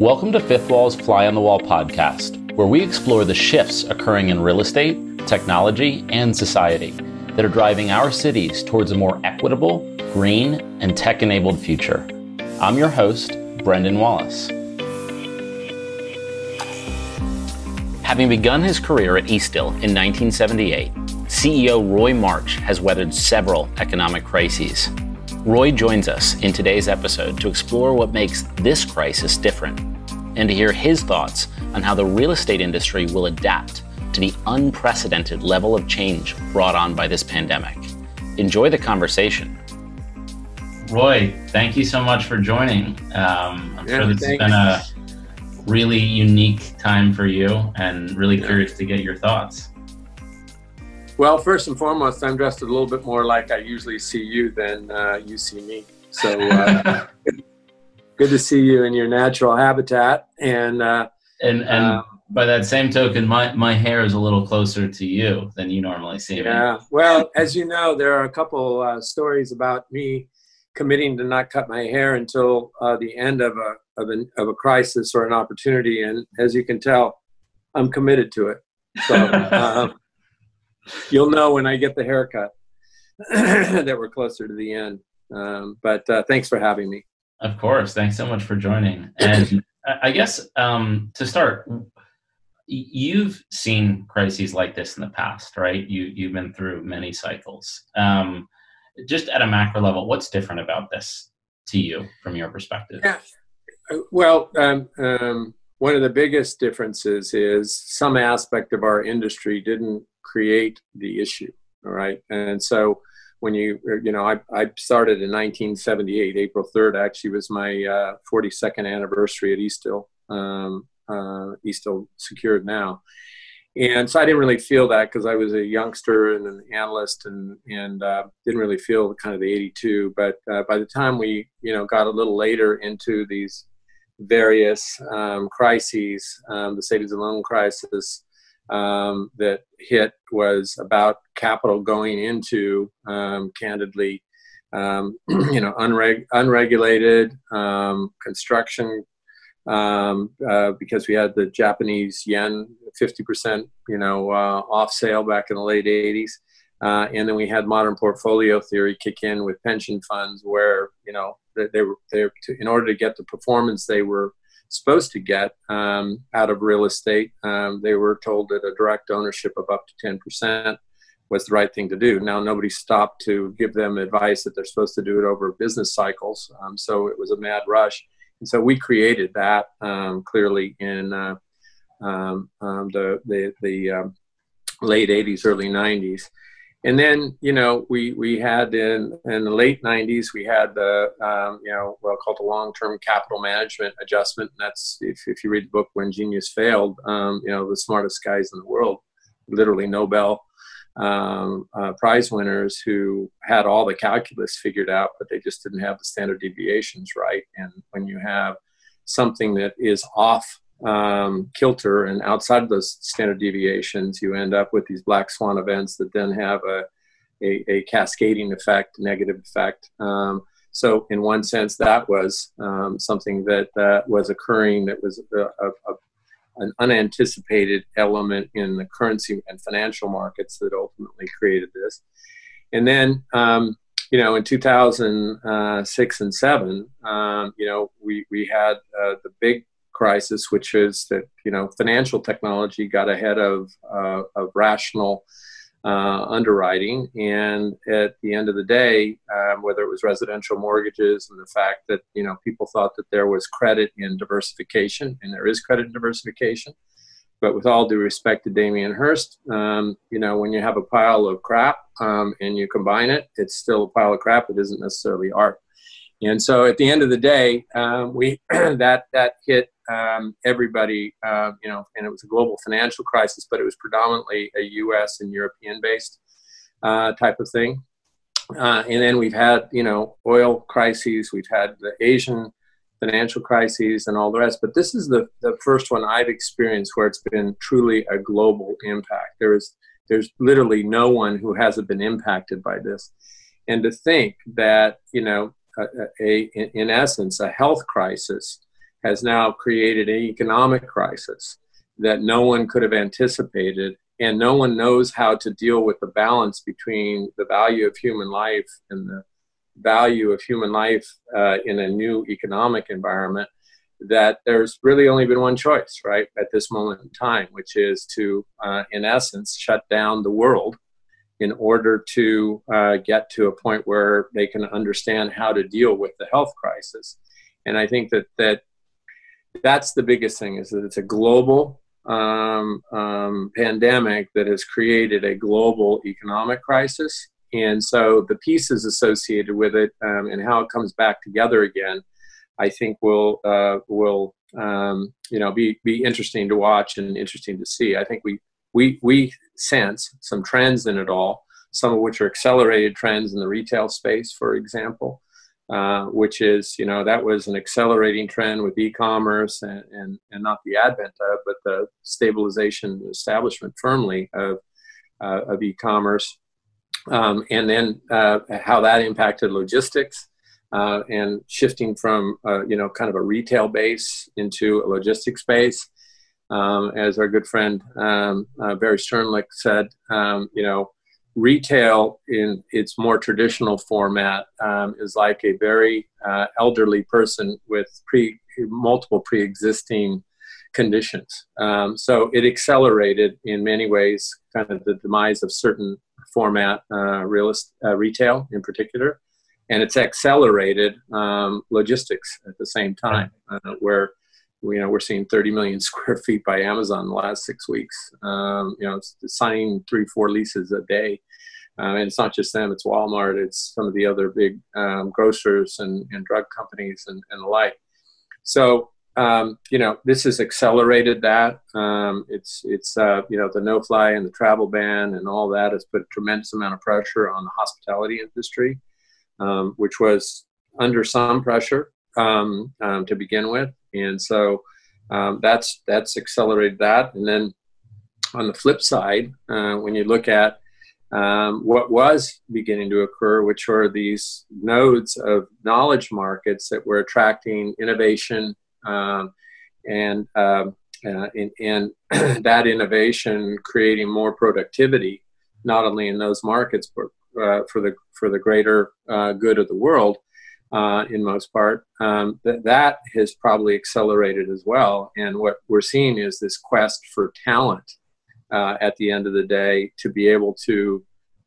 Welcome to Fifth Wall's Fly on the Wall podcast, where we explore the shifts occurring in real estate, technology, and society that are driving our cities towards a more equitable, green, and tech enabled future. I'm your host, Brendan Wallace. Having begun his career at Eastdil in 1978, CEO Roy March has weathered several economic crises. Roy joins us in today's episode to explore what makes this crisis different and to hear his thoughts on how the real estate industry will adapt to the unprecedented level of change brought on by this pandemic. Enjoy the conversation. Roy, thank you so much for joining. Um, I'm yeah, sure this has been a really unique time for you and really yeah. curious to get your thoughts. Well, first and foremost, I'm dressed a little bit more like I usually see you than uh, you see me. So uh, good to see you in your natural habitat. And uh, and and um, by that same token, my my hair is a little closer to you than you normally see. Yeah. Me. Yeah. Well, as you know, there are a couple uh, stories about me committing to not cut my hair until uh, the end of a of, an, of a crisis or an opportunity. And as you can tell, I'm committed to it. So uh, you'll know when I get the haircut that we're closer to the end. Um, but uh, thanks for having me. Of course. Thanks so much for joining. And I guess um, to start, you've seen crises like this in the past, right? You, you've been through many cycles. Um, just at a macro level, what's different about this to you from your perspective? Yeah. Well, um, um, one of the biggest differences is some aspect of our industry didn't create the issue. All right. And so when you you know I, I started in 1978 april 3rd actually was my uh, 42nd anniversary at eastdil um, uh, eastdil secured now and so i didn't really feel that because i was a youngster and an analyst and and uh, didn't really feel kind of the 82 but uh, by the time we you know got a little later into these various um, crises um, the savings and loan crisis um, that hit was about capital going into, um, candidly, um, you know, unreg- unregulated um, construction um, uh, because we had the Japanese yen 50%, you know, uh, off sale back in the late 80s. Uh, and then we had modern portfolio theory kick in with pension funds where, you know, they, they were, they, in order to get the performance they were supposed to get um, out of real estate. Um, they were told that a direct ownership of up to 10% was the right thing to do. Now, nobody stopped to give them advice that they're supposed to do it over business cycles. Um, so it was a mad rush. And so we created that um, clearly in uh, um, um, the, the, the late 80s, early 90s and then you know we we had in in the late 90s we had the um, you know well called the long-term capital management adjustment. And that's if, if you read the book when genius failed um, you know the smartest guys in the world literally nobel um, uh, prize winners who had all the calculus figured out but they just didn't have the standard deviations right. And when you have something that is off um, kilter and outside of those standard deviations, you end up with these black swan events that then have a, a, a cascading effect, negative effect. Um, so, in one sense, that was um, something that uh, was occurring that was a, a, an unanticipated element in the currency and financial markets that ultimately created this. And then, um, you know, in 2006 and 7, um, you know, we, we had uh, the big crisis, which is that you know financial technology got ahead of uh, of rational uh, underwriting, and at the end of the day, um, whether it was residential mortgages and the fact that you know people thought that there was credit in diversification, and there is credit in diversification. But with all due respect to Damien Hirst, um, you know, when you have a pile of crap um, and you combine it, it's still a pile of crap. It isn't necessarily art. And so at the end of the day, um, we that that hit um, everybody, uh, you know, and it was a global financial crisis, but it was predominantly a U.S. and European-based uh, type of thing. Uh, and then we've had, you know, oil crises, we've had the Asian financial crises, and all the rest. But this is the the first one I've experienced where it's been truly a global impact. There is there's literally no one who hasn't been impacted by this. and to think that you know a, a, in essence a health crisis has now created an economic crisis that no one could have anticipated and no one knows how to deal with the balance between the value of human life and the value of human life uh, in a new economic environment that there's really only been one choice right at this moment in time which is to uh, in essence shut down the world in order to uh, get to a point where they can understand how to deal with the health crisis. And i think that that that's the biggest thing is that it's a global um, um, pandemic that has created a global economic crisis. And so the pieces associated with it um, and how it comes back together again, I think will uh, will um, you know be be interesting to watch and interesting to see. I think we we we sense some trends in it all, some of which are accelerated trends in the retail space, for example. Uh, which is, you know, that was an accelerating trend with e-commerce and, and, and not the advent of, but the stabilization establishment firmly of, uh, of e-commerce. Um, and then uh, how that impacted logistics uh, and shifting from, uh, you know, kind of a retail base into a logistics base. Um, as our good friend um, Barry Sternlicht said, um, you know, retail in its more traditional format um, is like a very uh, elderly person with pre multiple pre-existing conditions. Um, so it accelerated in many ways kind of the demise of certain format uh, uh, retail in particular, and it's accelerated um, logistics at the same time, uh, where you know we're seeing 30 million square feet by Amazon in the last six weeks. Um, you know, signing three, four leases a day. Uh, and it's not just them; it's Walmart, it's some of the other big um, grocers and, and drug companies and, and the like. So um, you know, this has accelerated that. Um, it's it's uh, you know the no fly and the travel ban and all that has put a tremendous amount of pressure on the hospitality industry, um, which was under some pressure um, um, to begin with and so um, that's that's accelerated that. And then on the flip side, uh, when you look at um, what was beginning to occur, which are these nodes of knowledge markets that were attracting innovation um, and um, uh, and, and that innovation creating more productivity, not only in those markets but uh, for the for the greater uh, good of the world uh, in most part, um, th- that has probably accelerated as well. And what we're seeing is this quest for talent uh, at the end of the day to be able to,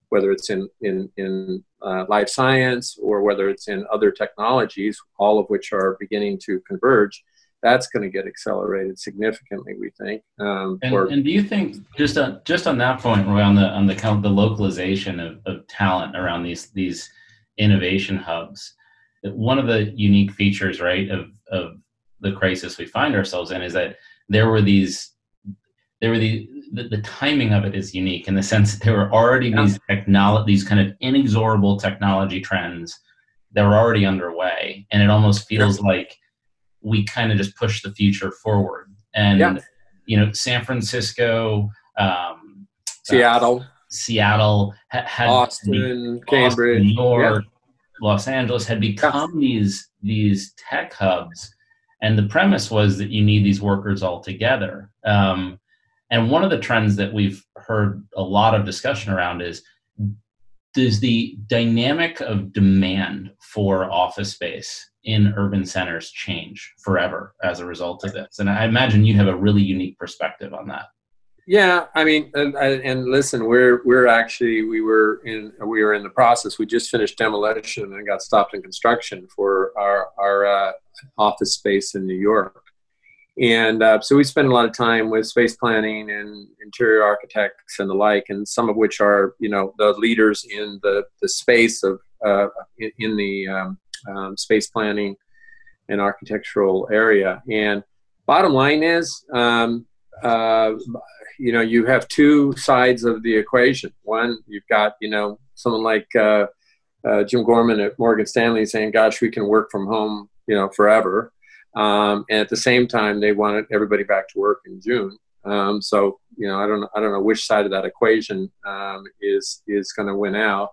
whether it's in, in, in uh, life science or whether it's in other technologies, all of which are beginning to converge. That's going to get accelerated significantly, we think. Um, and, and, do you think just on just on that point, Roy, on the on the the localization of, of talent around these these innovation hubs, one of the unique features, right, of of the crisis we find ourselves in is that there were these there were the, the, the timing of it is unique in the sense that there were already yeah. these technology these kind of inexorable technology trends that were already underway and it almost feels yeah. like we kind of just push the future forward and yeah. you know san francisco um, seattle uh, seattle ha- had Boston, Cambridge, New York, Los Angeles had become these these tech hubs, and the premise was that you need these workers all together. Um, and one of the trends that we've heard a lot of discussion around is does the dynamic of demand for office space in urban centers change forever as a result of this? And I imagine you have a really unique perspective on that. Yeah, I mean, and, and, listen, we're we're actually we were in we were in the process. We just finished demolition and got stopped in construction for our our uh, office space in New York, and uh, so we spend a lot of time with space planning and interior architects and the like, and some of which are you know the leaders in the the space of uh, in, in, the um, um, space planning and architectural area. And bottom line is. Um, uh, you know you have two sides of the equation. One, you've got you know someone like uh, uh, Jim Gorman at Morgan Stanley saying, "Gosh, we can work from home, you know, forever," um, and at the same time, they wanted everybody back to work in June. Um, so you know, I don't I don't know which side of that equation um, is is going to win out.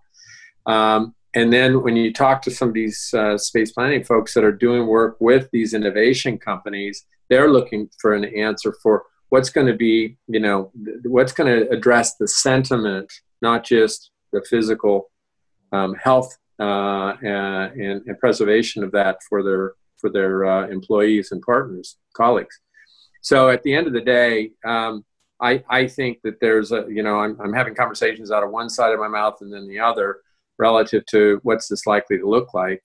Um, and then when you talk to some of these uh, space planning folks that are doing work with these innovation companies, they're looking for an answer for what's going to be, you know, what's going to address the sentiment, not just the physical um, health uh, and, and, preservation of that for their for their uh, employees and partners, colleagues. So at the end of the day, um, I, I think that there's a, you know, I'm, I'm having conversations out of one side of my mouth and then the other relative to what's this likely to look like.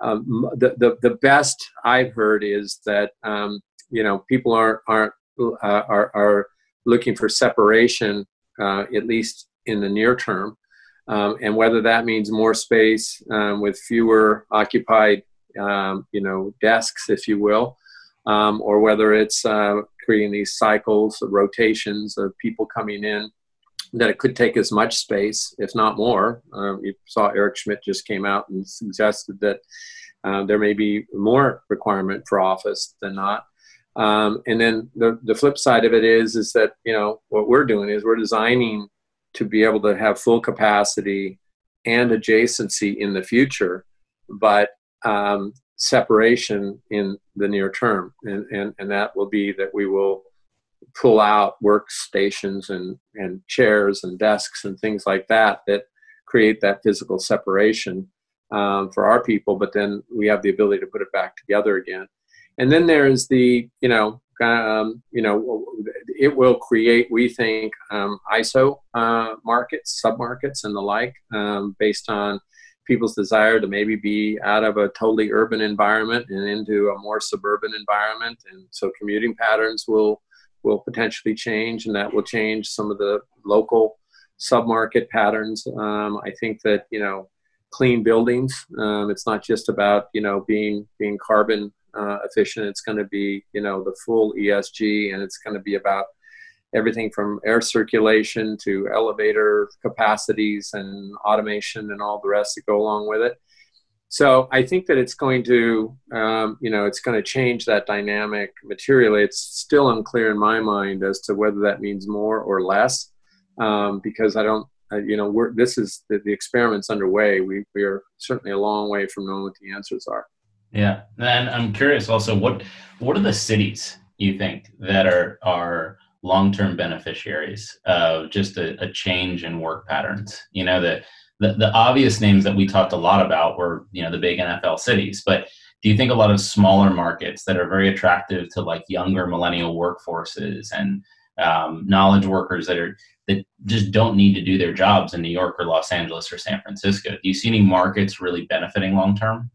Um, the, the, the best I've heard is that, um, you know, people aren't, aren't, uh, are, are looking for separation, uh, at least in the near term. Um, and whether that means more space um, with fewer occupied, um, you know, desks, if you will, um, or whether it's uh, creating these cycles of rotations of people coming in that it could take as much space, if not more. Um, you saw Eric Schmidt just came out and suggested that uh, there may be more requirement for office than not. Um, and then the, the flip side of it is is that you know what we're doing is we're designing to be able to have full capacity and adjacency in the future, but um, separation in the near term, and, and and that will be that we will pull out workstations and, and chairs and desks and things like that that create that physical separation um, for our people, but then we have the ability to put it back together again. And then there's the, you know, um, you know, it will create, we think, um, ISO uh, markets, submarkets, and the like, um, based on people's desire to maybe be out of a totally urban environment and into a more suburban environment. And so commuting patterns will will potentially change, and that will change some of the local submarket patterns. Um, I think that you know, clean buildings. Um, it's not just about you know being being carbon uh, efficient. It's going to be you know the full ESG, and it's going to be about everything from air circulation to elevator capacities and automation and all the rest that go along with it. So I think that it's going to, um, you know, it's going to change that dynamic materially. It's still unclear in my mind as to whether that means more or less, um, because I don't, uh, you know, we're, this is the, the experiment's underway. We we are certainly a long way from knowing what the answers are. Yeah, and I'm curious also what what are the cities you think that are are long term beneficiaries of just a, a change in work patterns? You know that the, the obvious names that we talked a lot about were you know the big NFL cities, but do you think a lot of smaller markets that are very attractive to like younger millennial workforces and um, knowledge workers that are that just don't need to do their jobs in New York or Los Angeles or San Francisco? Do you see any markets really benefiting long term?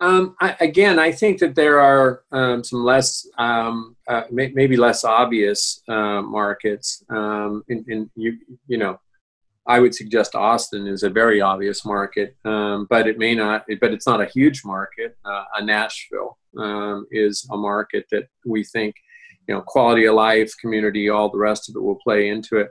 Um, I, again, I think that there are um, some less, um, uh, may, maybe less obvious uh, markets. Um, in, in, you, you know, I would suggest Austin is a very obvious market, um, but it may not. But it's not a huge market. Uh, a Nashville um, is a market that we think, you know, quality of life, community, all the rest of it will play into it.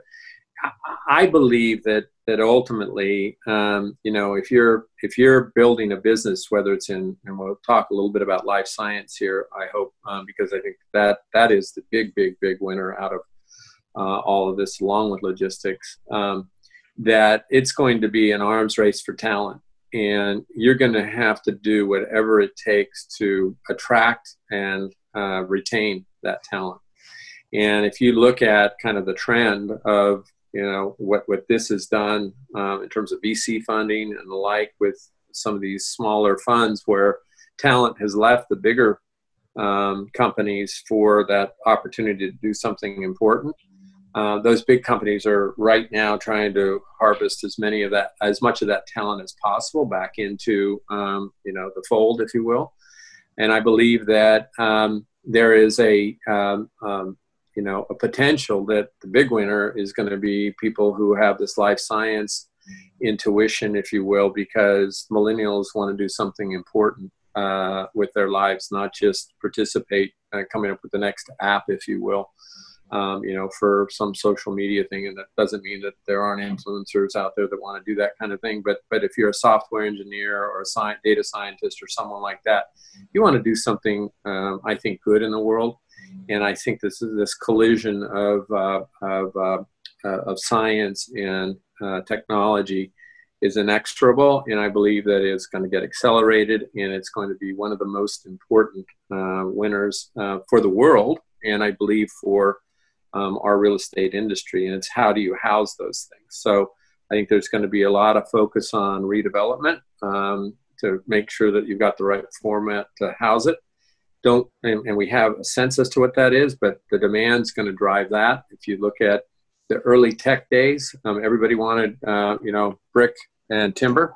I believe that that ultimately, um, you know, if you're if you're building a business, whether it's in, and we'll talk a little bit about life science here, I hope, um, because I think that that is the big, big, big winner out of uh, all of this, along with logistics. Um, that it's going to be an arms race for talent and you're going to have to do whatever it takes to attract and uh, retain that talent and if you look at kind of the trend of you know what what this has done um, in terms of vc funding and the like with some of these smaller funds where talent has left the bigger um, companies for that opportunity to do something important uh, those big companies are right now trying to harvest as many of that, as much of that talent as possible back into, um, you know, the fold, if you will. And I believe that um, there is a, um, um you know, a potential that the big winner is going to be people who have this life science intuition, if you will, because millennials want to do something important uh, with their lives, not just participate, uh, coming up with the next app, if you will um, you know, for some social media thing. And that doesn't mean that there aren't influencers out there that want to do that kind of thing. But but if you're a software engineer or a data scientist or someone like that, you want to do something um, I think good in the world. And I think this is this collision of uh, of uh, uh, of science and uh, technology is inexorable, and I believe that it's going to get accelerated, and it's going to be one of the most important uh, winners for the world, and I believe for um, our real estate industry. And it's how do you house those things? So I think there's going to be a lot of focus on redevelopment um, to make sure that you've got the right format to house it. Don't and, and we have a sense as to what that is, but the demand's going to drive that. If you look at the early tech days, um, everybody wanted uh, you know brick and timber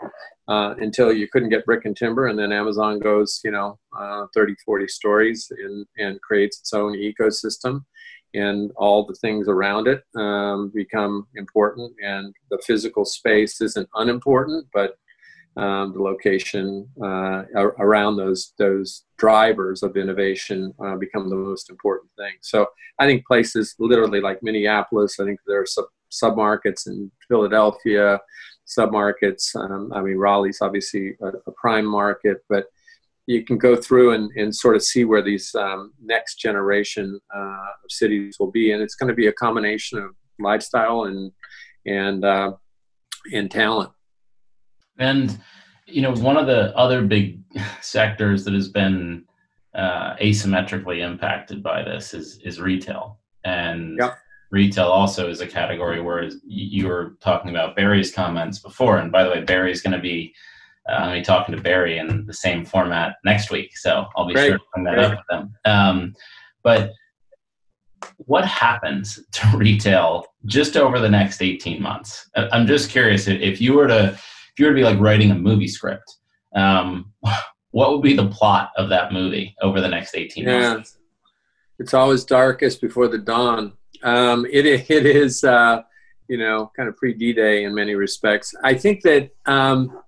uh, until you couldn't get brick and timber, and then Amazon goes you know uh, 30, 40 stories and, and creates its own ecosystem and all the things around it um, become important. And the physical space isn't unimportant, but um, the location uh, around those those drivers of innovation uh, become the most important thing. So I think places literally like Minneapolis. I think there are sub submarkets in Philadelphia, submarkets. Um, I mean Raleigh's obviously a, a prime market, but you can go through and, and sort of see where these um, next generation uh, cities will be, and it's going to be a combination of lifestyle and and uh, and talent. And you know, one of the other big sectors that has been uh, asymmetrically impacted by this is is retail, and yep. retail also is a category where you were talking about Barry's comments before. And by the way, Barry's going to be uh, I'm going to be talking to Barry in the same format next week, so I'll be Great. sure to bring that Great. up with them. Um, but what happens to retail just over the next 18 months? I'm just curious if you were to if you were to be like writing a movie script, um, what would be the plot of that movie over the next 18 yeah. months? It's always darkest before the dawn. Um, it it is uh, you know kind of pre D Day in many respects. I think that um,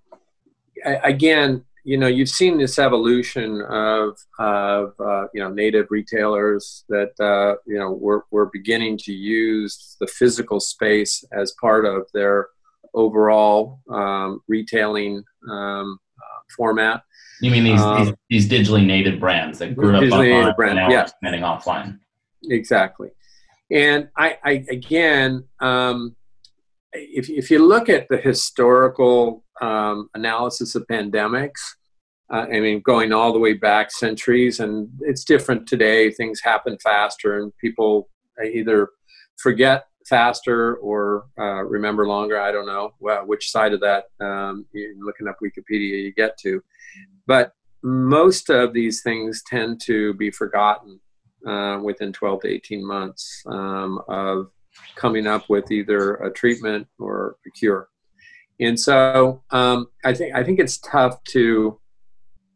again, you know, you've seen this evolution of, of uh, you know, native retailers that, uh, you know, we're, we're beginning to use the physical space as part of their overall um, retailing um, uh, format. You mean these, um, these, these, digitally native brands that grew up online brand, and now yeah. expanding offline? Exactly. And I, I again, um, if, if you look at the historical um, analysis of pandemics. Uh, I mean, going all the way back centuries, and it's different today. Things happen faster, and people either forget faster or uh, remember longer. I don't know which side of that, um, looking up Wikipedia, you get to. But most of these things tend to be forgotten uh, within 12 to 18 months um, of coming up with either a treatment or a cure. And so um, I think I think it's tough to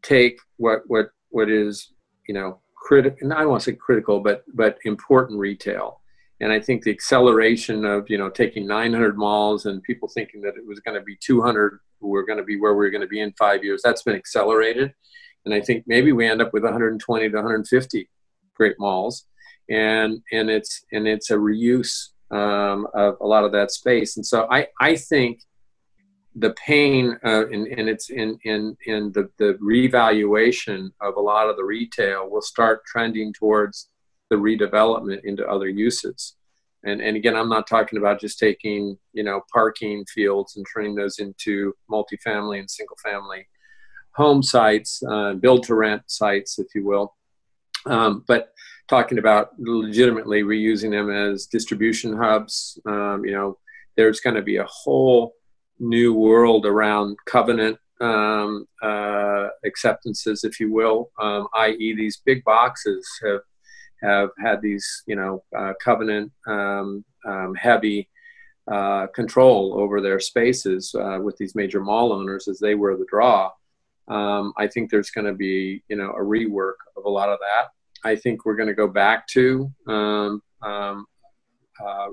take what what what is you know critical. And I don't want to say critical, but but important retail. And I think the acceleration of you know taking 900 malls and people thinking that it was going to be 200, we're going to be where we're going to be in five years. That's been accelerated, and I think maybe we end up with 120 to 150 great malls, and and it's and it's a reuse um, of a lot of that space. And so I I think the pain uh, and, and it's in, in, in the, the revaluation of a lot of the retail will start trending towards the redevelopment into other uses. And, and again, I'm not talking about just taking, you know, parking fields and turning those into multifamily and single family home sites, uh, build to rent sites, if you will. Um, but talking about legitimately reusing them as distribution hubs, um, you know, there's going to be a whole new world around covenant um, uh, acceptances, if you will, um, i.e., these big boxes have have had these, you know, uh, covenant um, um heavy uh, control over their spaces uh, with these major mall owners as they were the draw. Um, I think there's going to be, you know, a rework of a lot of that. I think we're going to go back to um, uh,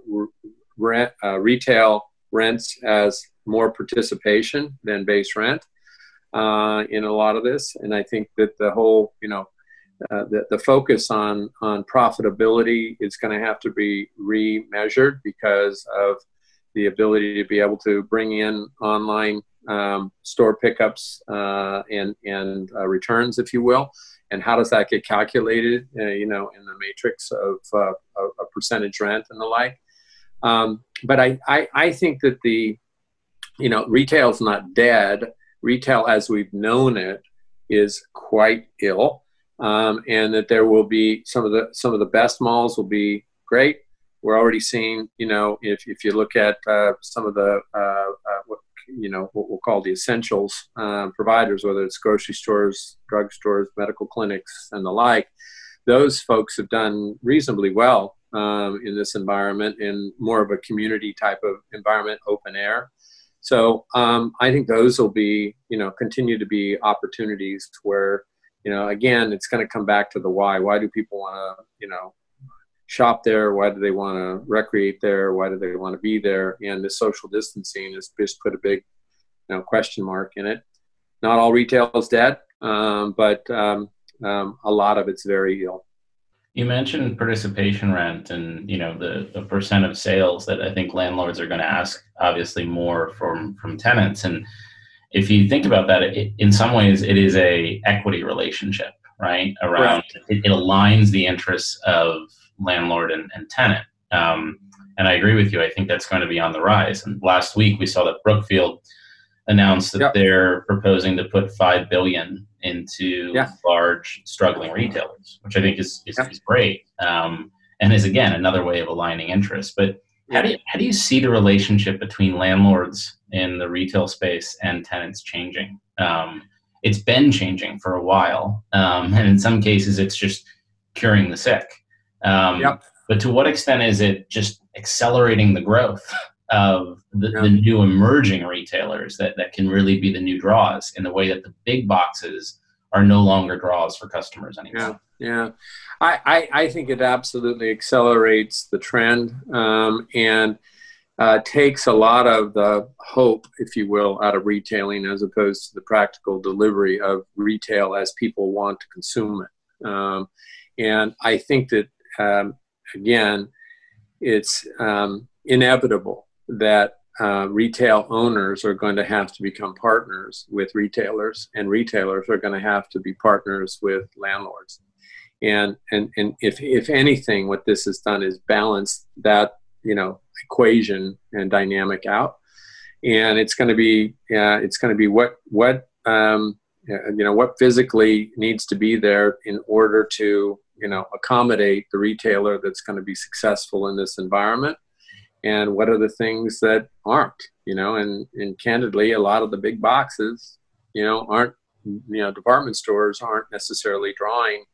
rent, uh, retail rents as more participation than base rent uh, in a lot of this. And I think that the whole, you know, uh, the, the focus on, on profitability is going to have to be remeasured because of the ability to be able to bring in online um, store pickups uh, and, and uh, returns, if you will. And how does that get calculated, uh, you know, in the matrix of, uh, a percentage rent and the like? Um, but I, I, I think that the you know, retail's not dead. Retail as we've known it is quite ill, um, and that there will be some of the some of the best malls will be great. We're already seeing, you know, if, if you look at uh, some of the uh, uh, what you know what we'll call the essentials uh, providers, whether it's grocery stores, drug stores, medical clinics, and the like, those folks have done reasonably well um, in this environment in more of a community type of environment, open air. So um, I think those will be, you know, continue to be opportunities where, you know, again, it's going to come back to the why. Why do people want to, you know, shop there? Why do they want to recreate there? Why do they want to be there? And the social distancing has just put a big, you know, question mark in it. Not all retail is dead, um, but um, um, a lot of it's very ill. You mentioned participation rent and you know the, the percent of sales that I think landlords are going to ask obviously more from from tenants and if you think about that it, in some ways it is a equity relationship right around right. It, it, aligns the interests of landlord and, and tenant um, and I agree with you I think that's going to be on the rise and last week we saw that Brookfield announced that yep. they're proposing to put five billion into yeah. large struggling retailers, which I think is is, yep. is great, um, and is again another way of aligning interests. But how do you, how do you see the relationship between landlords in the retail space and tenants changing? Um, it's been changing for a while, um, and in some cases, it's just curing the sick. Um, yep. But to what extent is it just accelerating the growth of the, yeah. the, new emerging retailers that, that can really be the new draws in the way that the big boxes are no longer draws for customers anymore. Yeah, yeah. I, I, I think it absolutely accelerates the trend um, and uh, takes a lot of the hope, if you will, out of retailing as opposed to the practical delivery of retail as people want to consume it. Um, and I think that, um, again, it's um, inevitable that uh, retail owners are going to have to become partners with retailers, and retailers are going to have to be partners with landlords. And and and if if anything, what this has done is balance that you know equation and dynamic out. And it's going to be uh, it's going to be what what um, you know what physically needs to be there in order to you know accommodate the retailer that's going to be successful in this environment and what are the things that aren't you know and and candidly a lot of the big boxes you know aren't you know department stores aren't necessarily drawing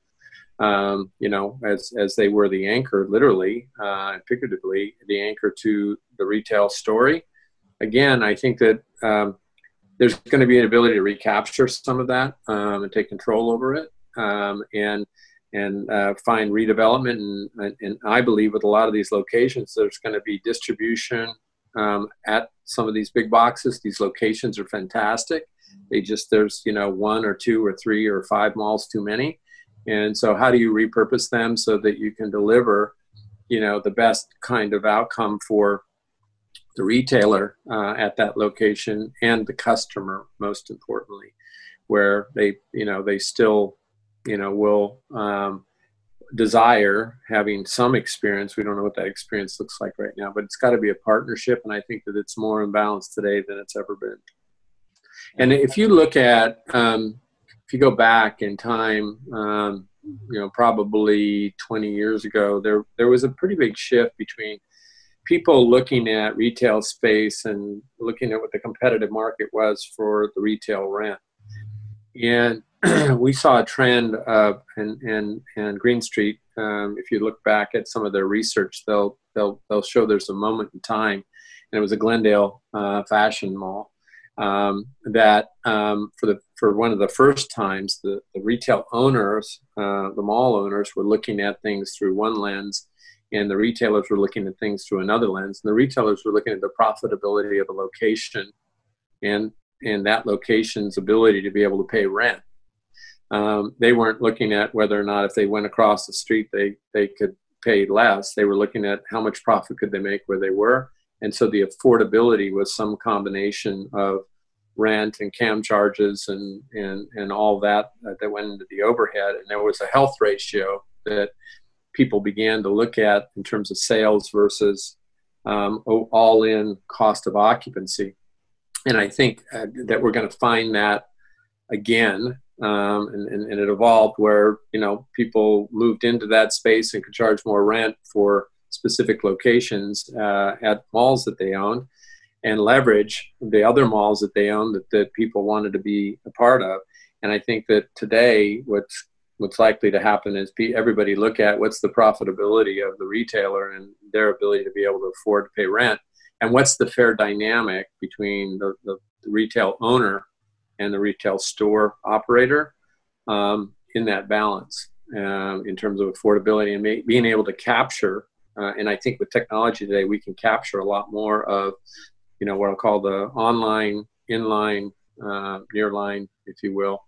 um, you know as as they were the anchor literally uh, figuratively the anchor to the retail story again i think that um, there's going to be an ability to recapture some of that um, and take control over it um, and and uh, find redevelopment. And, and, I believe with a lot of these locations, there's going to be distribution um, at some of these big boxes. These locations are fantastic. They just, there's, you know, one or two or three or five malls too many. And so, how do you repurpose them so that you can deliver, you know, the best kind of outcome for the retailer uh, at that location and the customer, most importantly, where they, you know, they still you know, will um, desire having some experience. We don't know what that experience looks like right now, but it's got to be a partnership. And I think that it's more in balance today than it's ever been. And if you look at, um, you go back in time, um, you know, probably 20 years ago, there there was a pretty big shift between people looking at retail space and looking at what the competitive market was for the retail rent. And we saw a trend uh, in, in, in Green Street. Um, if you look back at some of their research, they'll, they'll, they'll show there's a moment in time, and it was a Glendale uh, fashion mall, um, that um, for, the, for one of the first times, the, the retail owners, uh, the mall owners, were looking at things through one lens, and the retailers were looking at things through another lens. And the retailers were looking at the profitability of a location and, and that location's ability to be able to pay rent um, they weren't looking at whether or not if they went across the street they they could pay less. They were looking at how much profit could they make where they were, and so the affordability was some combination of rent and cam charges and and and all that uh, that went into the overhead. And there was a health ratio that people began to look at in terms of sales versus um, all in cost of occupancy. and I think uh, that we're going to find that again. Um, and, and, and, it evolved where you know people moved into that space and could charge more rent for specific locations uh, at malls that they own and leverage the other malls that they own that, that people wanted to be a part of. And I think that today what's what's likely to happen is everybody look at what's the profitability of the retailer and their ability to be able to afford to pay rent and what's the fair dynamic between the, the, the retail owner and the retail store operator um, in that balance um, in terms of affordability and may, being able to capture uh, and i think with technology today we can capture a lot more of you know what i'll call the online inline uh, nearline if you will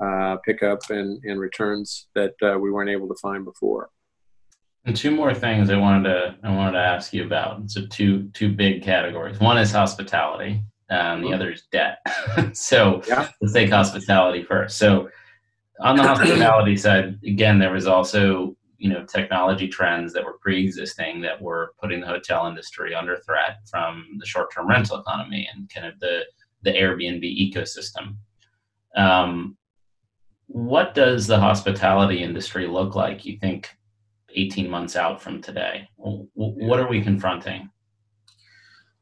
uh, pickup and, and returns that uh, we weren't able to find before and two more things I wanted to I wanted to ask you about. So two two big categories. One is hospitality. Um, the other is debt. so yeah. let's take hospitality first. So on the hospitality side, again, there was also you know technology trends that were pre-existing that were putting the hotel industry under threat from the short-term rental economy and kind of the the Airbnb ecosystem. Um, what does the hospitality industry look like? You think 18 months out from today? What are we confronting?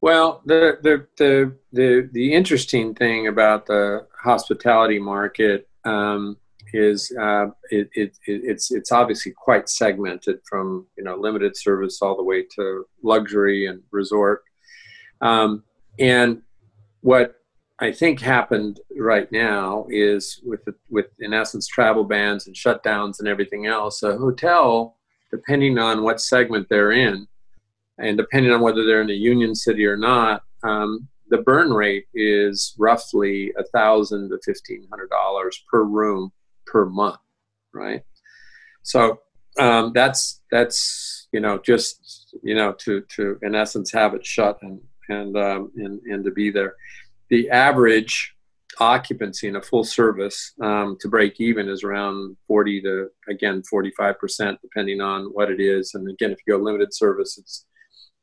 Well, the, the, the, the, the interesting thing about the hospitality market um, is uh, it, it, it's, it's obviously quite segmented from, you know, limited service all the way to luxury and resort. Um, and what I think happened right now is with, the, with, in essence, travel bans and shutdowns and everything else, a hotel depending on what segment they're in, and depending on whether they're in a union city or not, um, the burn rate is roughly a thousand to fifteen hundred dollars per room per month, right? So um, that's that's you know just you know to to in essence have it shut and and um, and and to be there. The average occupancy in a full service um, to break even is around 40 to again 45 percent depending on what it is and again if you go limited service it's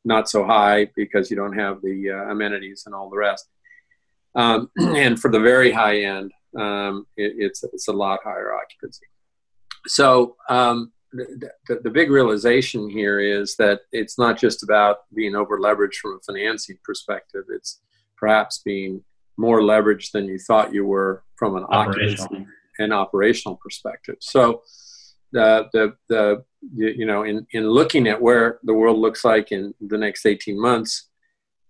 not so high because you don't have the uh, amenities and all the rest um, and for the very high end um, it, it's it's a lot higher occupancy. So um, the, the, the, big realization here is that it's not just about being over leveraged from a financing perspective. It's perhaps being more leveraged than you thought you were from an occupancy and operational perspective. So the, the, the, you know, in, in looking at where the world looks like in the next 18 months,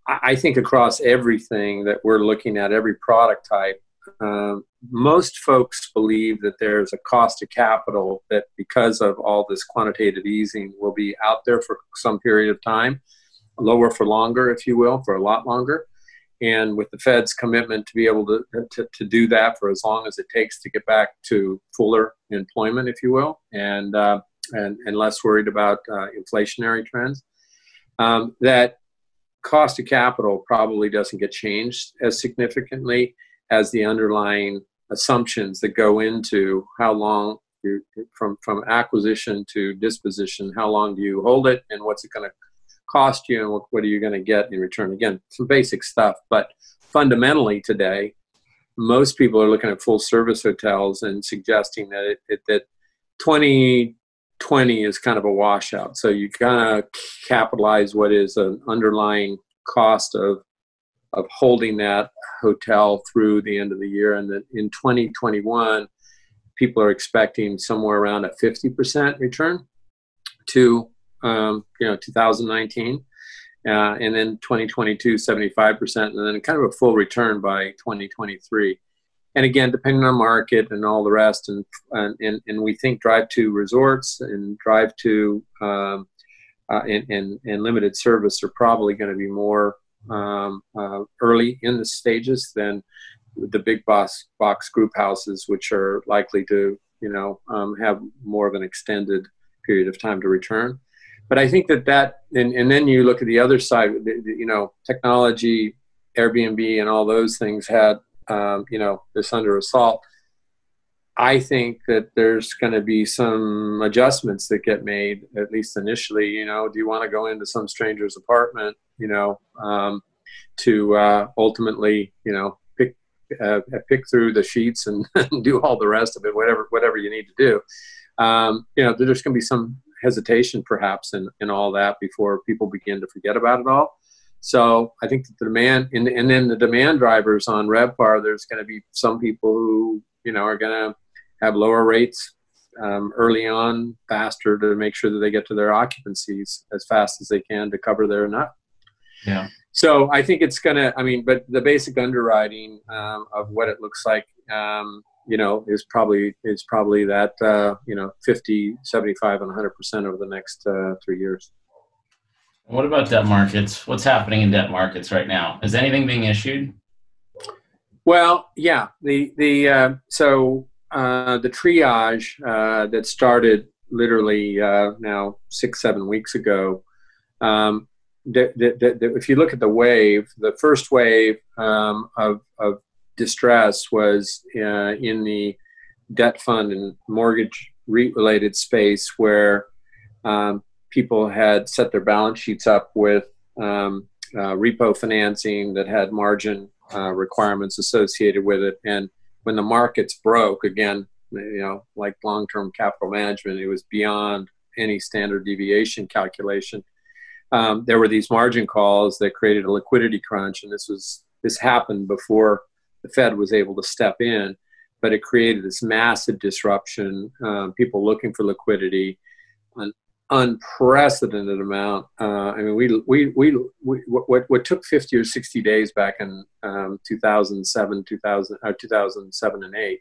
I think across everything that we're looking at, every product type, um, most folks believe that there's a cost of capital that because of all this quantitative easing will be out there for some period of time, lower for longer, if you will, for a lot longer. And with the Fed's commitment to be able to, to, to, do that for as long as it takes to get back to fuller employment, if you will, and, uh, and, and less worried about uh, inflationary trends, um, that cost of capital probably doesn't get changed as significantly as the underlying assumptions that go into how long you, from, from acquisition to disposition, how long do you hold it and what's it going to cost you and what, what are you going to get in return. Again, some basic stuff, but fundamentally today, most people are looking at full service hotels and suggesting that it, it that 2020 is kind of a washout. So you kind of capitalize what is an underlying cost of of holding that hotel through the end of the year, and that in 2021, people are expecting somewhere around a 50% return to um, you know 2019 uh, and then 2022 75% and then kind of a full return by 2023 and again depending on market and all the rest and and, and we think drive to resorts and drive to um, uh, and, and, and, limited service are probably going to be more um, uh, early in the stages than the big box box group houses which are likely to you know um, have more of an extended period of time to return but I think that that, and, and then you look at the other side, you know, technology, Airbnb, and all those things had, um, you know, this under assault. I think that there's going to be some adjustments that get made, at least initially. You know, do you want to go into some stranger's apartment? You know, um, to uh, ultimately, you know, pick uh, pick through the sheets and, do all the rest of it, whatever whatever you need to do. Um, you know, there's going to be some hesitation perhaps in, in all that before people begin to forget about it all. So I think that the demand, and, and then the demand drivers on RevPAR, there's going to be some people who, you know, are going to have lower rates um, early on faster to make sure that they get to their occupancies as fast as they can to cover their nut. Yeah. So I think it's going to, I mean, but the basic underwriting um, of what it looks like, um, you know, is probably, is probably that, uh, you know, 50, 75 and 100% over the next uh, three years. What about debt markets? What's happening in debt markets right now? Is anything being issued? Well, yeah. The the uh, so uh, the triage uh, that started literally uh, now six seven weeks ago. Um, the, the, the, if you look at the wave, the first wave um, of, of distress was uh, in the debt fund and mortgage related space where um, people had set their balance sheets up with um, uh, repo financing that had margin requirements associated with it. And when the markets broke, again, you know, like long term capital management, it was beyond any standard deviation calculation. Um, there were these margin calls that created a liquidity crunch, and this was this happened before the Fed was able to step in, but it created this massive disruption. Um, people looking for liquidity, unprecedented amount. Uh, I mean, we, we, we, we, what, what took 50 or 60 days back in um, 2007, 2000, or 2007 and 8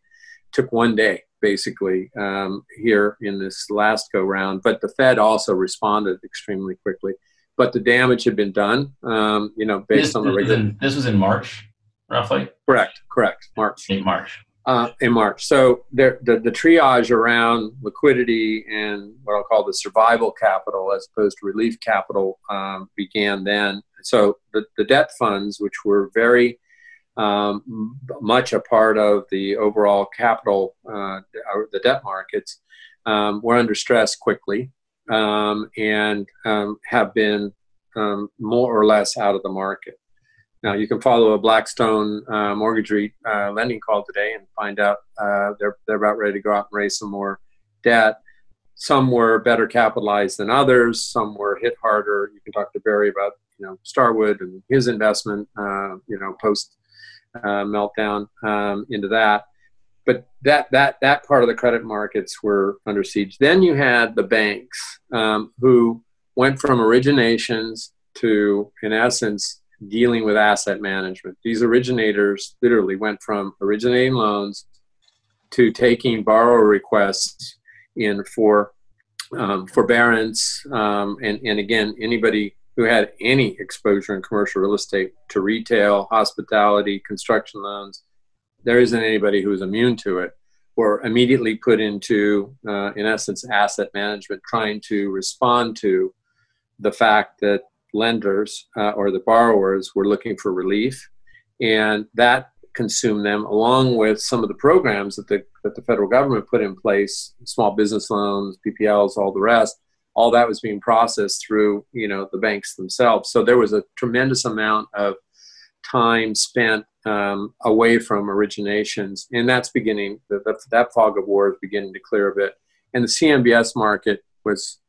took one day basically um, here in this last go round. But the Fed also responded extremely quickly. But the damage had been done, um, you know, based this, on the regular. This was in March, roughly. Correct, correct, March. In March uh, in March. So the, the, the triage around liquidity and what I'll call the survival capital as opposed to relief capital um, began then. So the, the debt funds, which were very um, much a part of the overall capital, uh, the debt markets, um, were under stress quickly um, and um, have been um, more or less out of the market. Now you can follow a Blackstone uh, mortgage REIT uh, lending call today and find out uh, they're they're about ready to go out and raise some more debt. Some were better capitalized than others. Some were hit harder. You can talk to Barry about you know Starwood and his investment. Uh, you know post uh, meltdown um, into that. But that that that part of the credit markets were under siege. Then you had the banks um, who went from originations to, in essence, dealing with asset management. These originators literally went from originating loans to taking borrower requests in for um, forbearance, um, and, and again, anybody who had any exposure in commercial real estate to retail, hospitality, construction loans, there isn't anybody who's immune to it, or immediately put into, uh, in essence, asset management, trying to respond to the fact that lenders uh, or the borrowers were looking for relief, and that consumed them along with some of the programs that the that the federal government put in place, small business loans, PPLs, all the rest. All that was being processed through you know the banks themselves. So there was a tremendous amount of time spent um, away from originations, and that's beginning. The, the, that fog of war is beginning to clear a bit, and the CMBS market was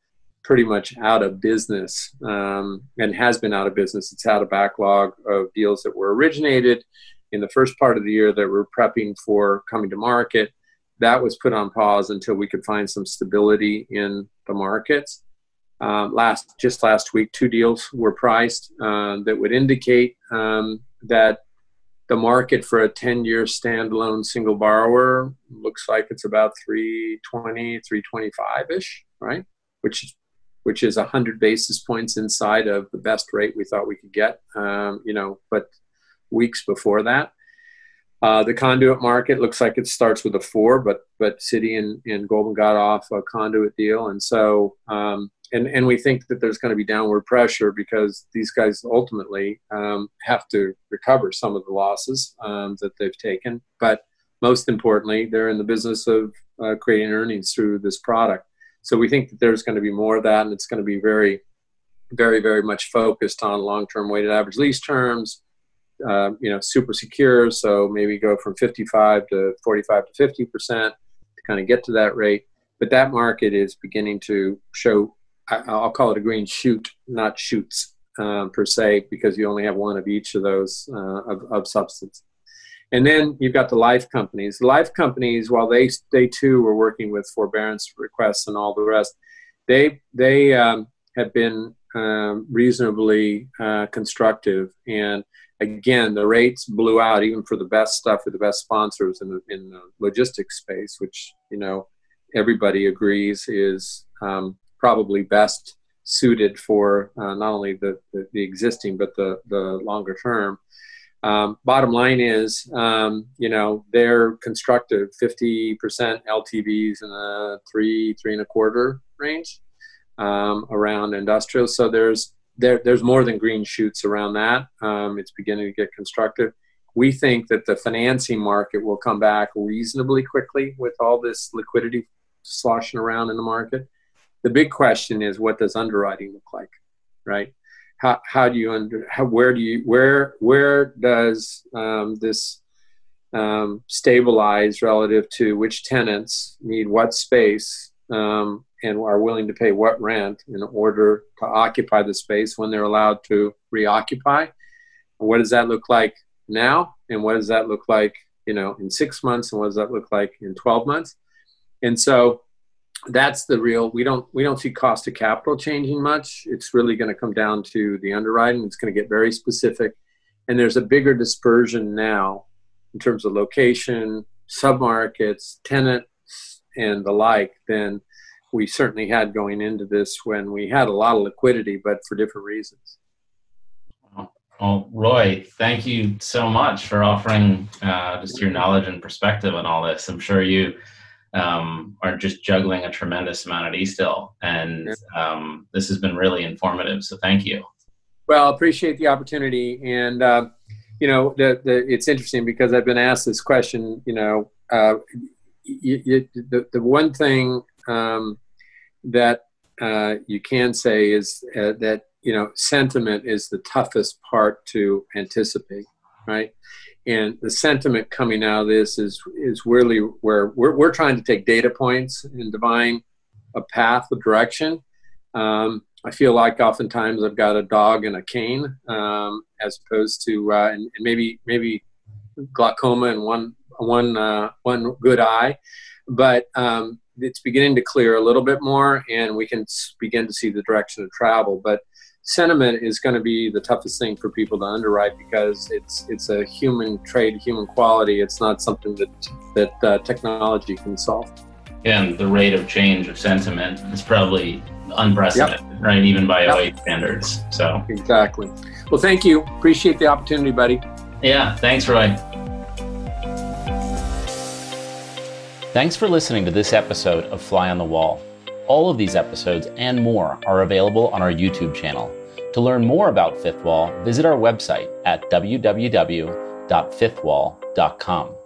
pretty much out of business um, and has been out of business. It's had a backlog of deals that were originated in the first part of the year that were prepping for coming to market. That was put on pause until we could find some stability in the markets. Um, last just last week, two deals were priced uh, that would indicate um, that the market for a 10-year standalone single borrower looks like it's about 320 325ish right which which is 100 basis points inside of the best rate we thought we could get, um, you know, but weeks before that. Uh, the conduit market looks like it starts with a four, but but Citi and, and Goldman got off a conduit deal, and so um, and and we think that there's going to be downward pressure because these guys ultimately um, have to recover some of the losses um, that they've taken, but most importantly, they're in the business of uh, creating earnings through this product. So we think that there's going to be more of that, and it's going to be very, very, very much focused on long-term weighted average lease terms, uh, you know super secure. So maybe go from 55 to 45 to 50 percent to kind of get to that rate. But that market is beginning to show. I'll call it a green shoot, not shoots um, per se, because you only have one of each of those uh, of, of substance. And then you've got the life companies. The life companies, while they they too were working with forbearance requests and all the rest, they they um, have been um, reasonably uh, constructive. And again, the rates blew out even for the best stuff with the best sponsors in the, in the logistics space, which you know everybody agrees is um, probably best suited for uh, not only the, the, the, existing but the, the longer term. Um, bottom line is, um, you know, they're constructive 50% LTVs in the three, three and a quarter range um, around industrial. So there's there, there's more than green shoots around that. Um, it's beginning to get constructive. We think that the financing market will come back reasonably quickly with all this liquidity sloshing around in the market. The big question is, what does underwriting look like, right? How, how do you under how, where do you where where does um, this um, stabilize relative to which tenants need what space um, and are willing to pay what rent in order to occupy the space when they're allowed to reoccupy. what does that look like now? And what does that look like, you know, in six months? And what does that look like in 12 months? And so that's the real we don't we don't see cost of capital changing much it's really going to come down to the underwriting it's going to get very specific and there's a bigger dispersion now in terms of location submarkets tenants and the like than we certainly had going into this when we had a lot of liquidity, but for different reasons. Well, Roy, thank you so much for offering uh, just your knowledge and perspective on all this. I'm sure you um, are just juggling a tremendous amount at Eastdil, and um, this has been really informative. So thank you. Well, appreciate the opportunity, and uh, you know, the, the, it's interesting because I've been asked this question. You know, uh, you, you, the the one thing um, that uh, you can say is uh, that you know sentiment is the toughest part to anticipate, right? And the sentiment coming out of this is is really where we're we're trying to take data points and divine a path, a direction. Um, I feel like oftentimes I've got a dog and a cane, um, as opposed to uh, and, and, maybe maybe glaucoma and one one uh, one good eye, but um, it's beginning to clear a little bit more and we can begin to see the direction of travel but sentiment is going to be the toughest thing for people to underwrite because it's it's a human trait human quality it's not something that that uh, technology can solve and the rate of change of sentiment is probably unprecedented yep. right even by yep. standards so exactly well thank you appreciate the opportunity buddy yeah thanks roy Thanks for listening to this episode of Fly on the Wall. All of these episodes and more are available on our YouTube channel. To learn more about Fifth Wall, visit our website at www.fifthwall.com.